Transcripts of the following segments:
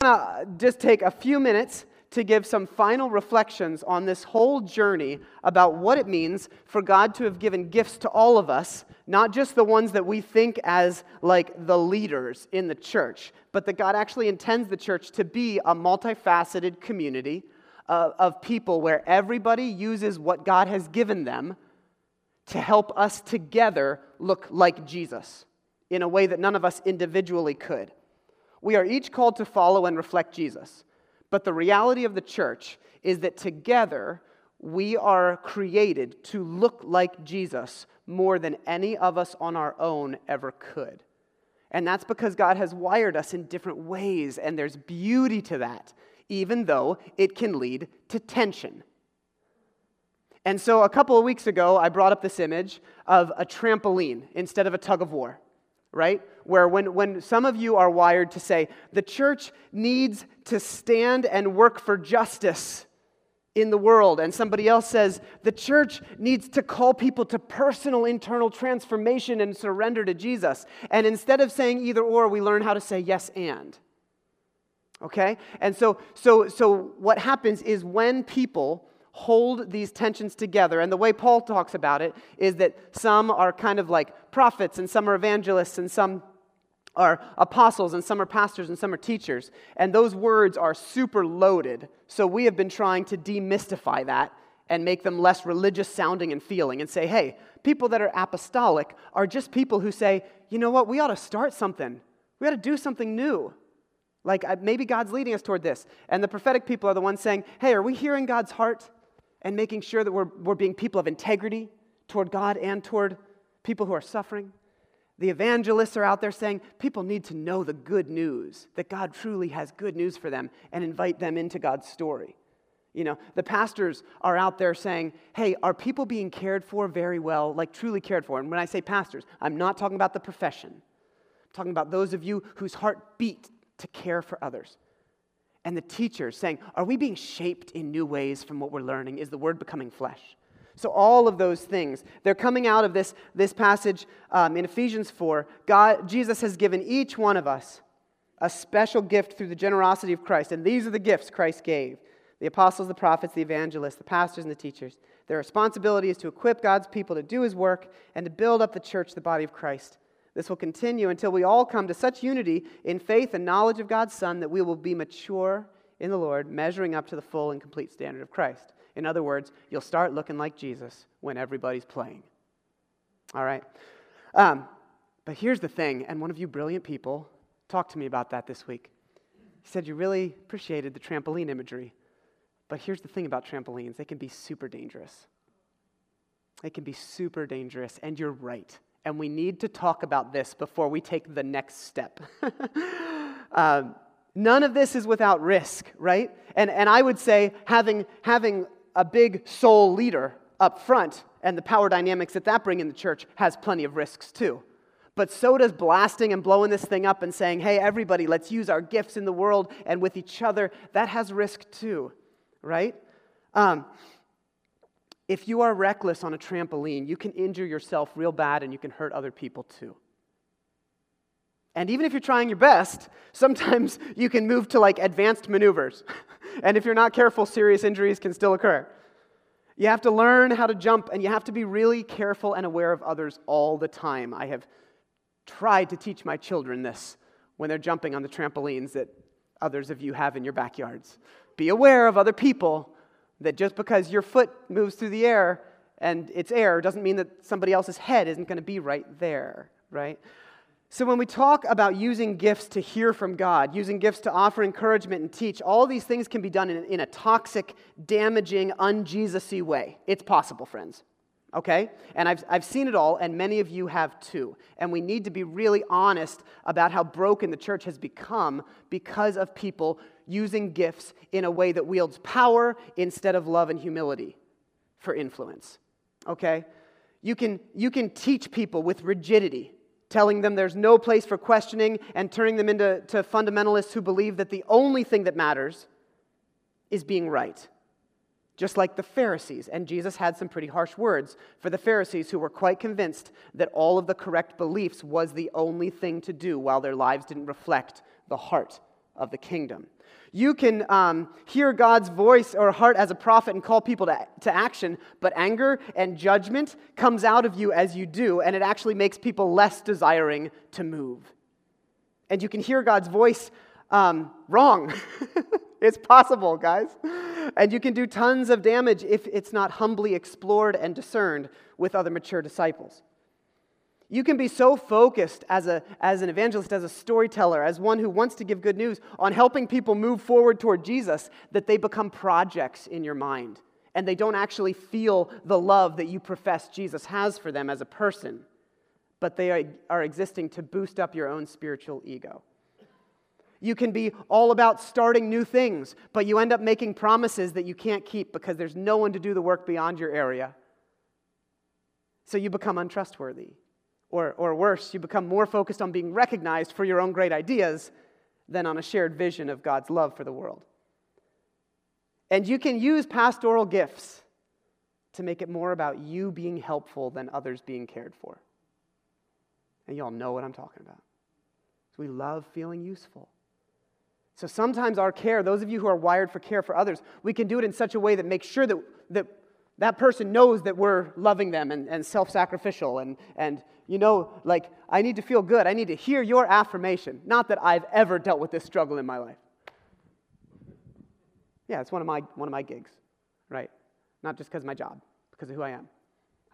to just take a few minutes to give some final reflections on this whole journey about what it means for God to have given gifts to all of us, not just the ones that we think as like the leaders in the church, but that God actually intends the church to be a multifaceted community of, of people where everybody uses what God has given them to help us together look like Jesus in a way that none of us individually could. We are each called to follow and reflect Jesus. But the reality of the church is that together we are created to look like Jesus more than any of us on our own ever could. And that's because God has wired us in different ways, and there's beauty to that, even though it can lead to tension. And so a couple of weeks ago, I brought up this image of a trampoline instead of a tug of war right? Where when, when some of you are wired to say, the church needs to stand and work for justice in the world, and somebody else says, the church needs to call people to personal internal transformation and surrender to Jesus. And instead of saying either or, we learn how to say yes and. Okay? And so, so, so what happens is when people hold these tensions together. And the way Paul talks about it is that some are kind of like prophets, and some are evangelists, and some are apostles, and some are pastors, and some are teachers. And those words are super loaded. So we have been trying to demystify that and make them less religious sounding and feeling and say, hey, people that are apostolic are just people who say, you know what, we ought to start something. We ought to do something new. Like maybe God's leading us toward this. And the prophetic people are the ones saying, hey, are we hearing God's heart? And making sure that we're, we're being people of integrity toward God and toward people who are suffering. The evangelists are out there saying people need to know the good news, that God truly has good news for them, and invite them into God's story. You know, the pastors are out there saying, hey, are people being cared for very well, like truly cared for? And when I say pastors, I'm not talking about the profession. I'm talking about those of you whose heart beat to care for others and the teachers saying, Are we being shaped in new ways from what we're learning? Is the word becoming flesh? So, all of those things, they're coming out of this, this passage um, in Ephesians 4. God, Jesus has given each one of us a special gift through the generosity of Christ. And these are the gifts Christ gave the apostles, the prophets, the evangelists, the pastors, and the teachers. Their responsibility is to equip God's people to do his work and to build up the church, the body of Christ. This will continue until we all come to such unity in faith and knowledge of God's Son that we will be mature in the Lord, measuring up to the full and complete standard of Christ. In other words, you'll start looking like Jesus when everybody's playing. All right? Um, but here's the thing, and one of you brilliant people talked to me about that this week. He said you really appreciated the trampoline imagery. But here's the thing about trampolines they can be super dangerous. They can be super dangerous, and you're right and we need to talk about this before we take the next step. um, none of this is without risk, right? And, and I would say having, having a big soul leader up front and the power dynamics that that bring in the church has plenty of risks too. But so does blasting and blowing this thing up and saying, hey, everybody, let's use our gifts in the world and with each other. That has risk too, right? Um, if you are reckless on a trampoline, you can injure yourself real bad and you can hurt other people too. And even if you're trying your best, sometimes you can move to like advanced maneuvers. and if you're not careful, serious injuries can still occur. You have to learn how to jump and you have to be really careful and aware of others all the time. I have tried to teach my children this when they're jumping on the trampolines that others of you have in your backyards. Be aware of other people that just because your foot moves through the air and it's air doesn't mean that somebody else's head isn't going to be right there, right? So, when we talk about using gifts to hear from God, using gifts to offer encouragement and teach, all these things can be done in, in a toxic, damaging, un way. It's possible, friends. Okay? And I've, I've seen it all, and many of you have too. And we need to be really honest about how broken the church has become because of people using gifts in a way that wields power instead of love and humility for influence. Okay? You can, you can teach people with rigidity, telling them there's no place for questioning and turning them into to fundamentalists who believe that the only thing that matters is being right. Just like the Pharisees. And Jesus had some pretty harsh words for the Pharisees who were quite convinced that all of the correct beliefs was the only thing to do while their lives didn't reflect the heart of the kingdom. You can um, hear God's voice or heart as a prophet and call people to, to action, but anger and judgment comes out of you as you do, and it actually makes people less desiring to move. And you can hear God's voice um, wrong. it's possible, guys. And you can do tons of damage if it's not humbly explored and discerned with other mature disciples. You can be so focused as, a, as an evangelist, as a storyteller, as one who wants to give good news on helping people move forward toward Jesus that they become projects in your mind and they don't actually feel the love that you profess Jesus has for them as a person, but they are, are existing to boost up your own spiritual ego. You can be all about starting new things, but you end up making promises that you can't keep because there's no one to do the work beyond your area. So you become untrustworthy. Or, or worse, you become more focused on being recognized for your own great ideas than on a shared vision of God's love for the world. And you can use pastoral gifts to make it more about you being helpful than others being cared for. And you all know what I'm talking about. we love feeling useful. So sometimes our care, those of you who are wired for care for others, we can do it in such a way that makes sure that, that that person knows that we're loving them and, and self sacrificial. And, and, you know, like, I need to feel good. I need to hear your affirmation. Not that I've ever dealt with this struggle in my life. Yeah, it's one of my, one of my gigs, right? Not just because of my job, because of who I am.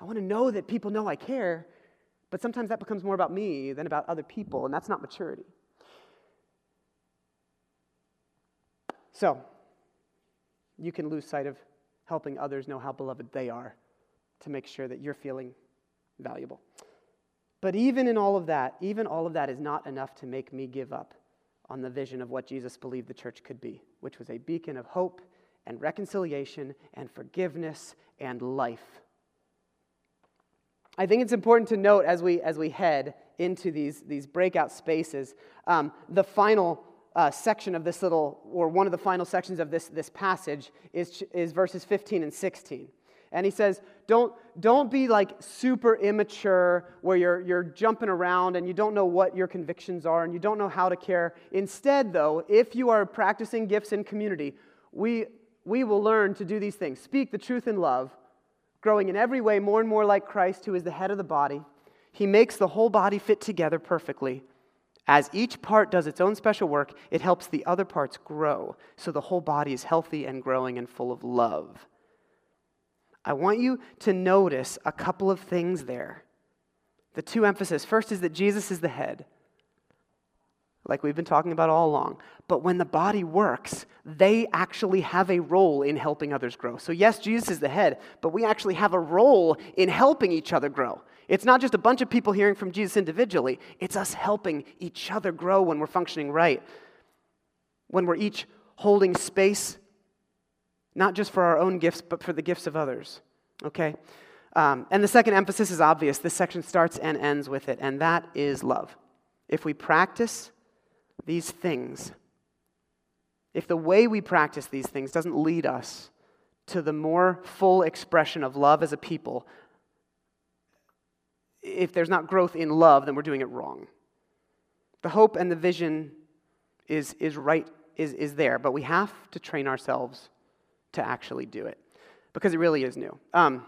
I want to know that people know I care, but sometimes that becomes more about me than about other people, and that's not maturity. So, you can lose sight of helping others know how beloved they are to make sure that you're feeling valuable. But even in all of that, even all of that is not enough to make me give up on the vision of what Jesus believed the church could be, which was a beacon of hope and reconciliation and forgiveness and life. I think it's important to note as we, as we head into these, these breakout spaces, um, the final uh, section of this little, or one of the final sections of this, this passage is, is verses 15 and 16. And he says, don't, don't be like super immature where you're, you're jumping around and you don't know what your convictions are and you don't know how to care. Instead, though, if you are practicing gifts in community, we, we will learn to do these things speak the truth in love, growing in every way more and more like Christ, who is the head of the body. He makes the whole body fit together perfectly. As each part does its own special work, it helps the other parts grow so the whole body is healthy and growing and full of love. I want you to notice a couple of things there. The two emphasis first is that Jesus is the head, like we've been talking about all along. But when the body works, they actually have a role in helping others grow. So, yes, Jesus is the head, but we actually have a role in helping each other grow. It's not just a bunch of people hearing from Jesus individually, it's us helping each other grow when we're functioning right. When we're each holding space, not just for our own gifts, but for the gifts of others. Okay? Um, and the second emphasis is obvious. This section starts and ends with it, and that is love. If we practice these things, if the way we practice these things doesn't lead us to the more full expression of love as a people, if there's not growth in love, then we're doing it wrong. The hope and the vision is, is right, is, is there, but we have to train ourselves to actually do it because it really is new. Um,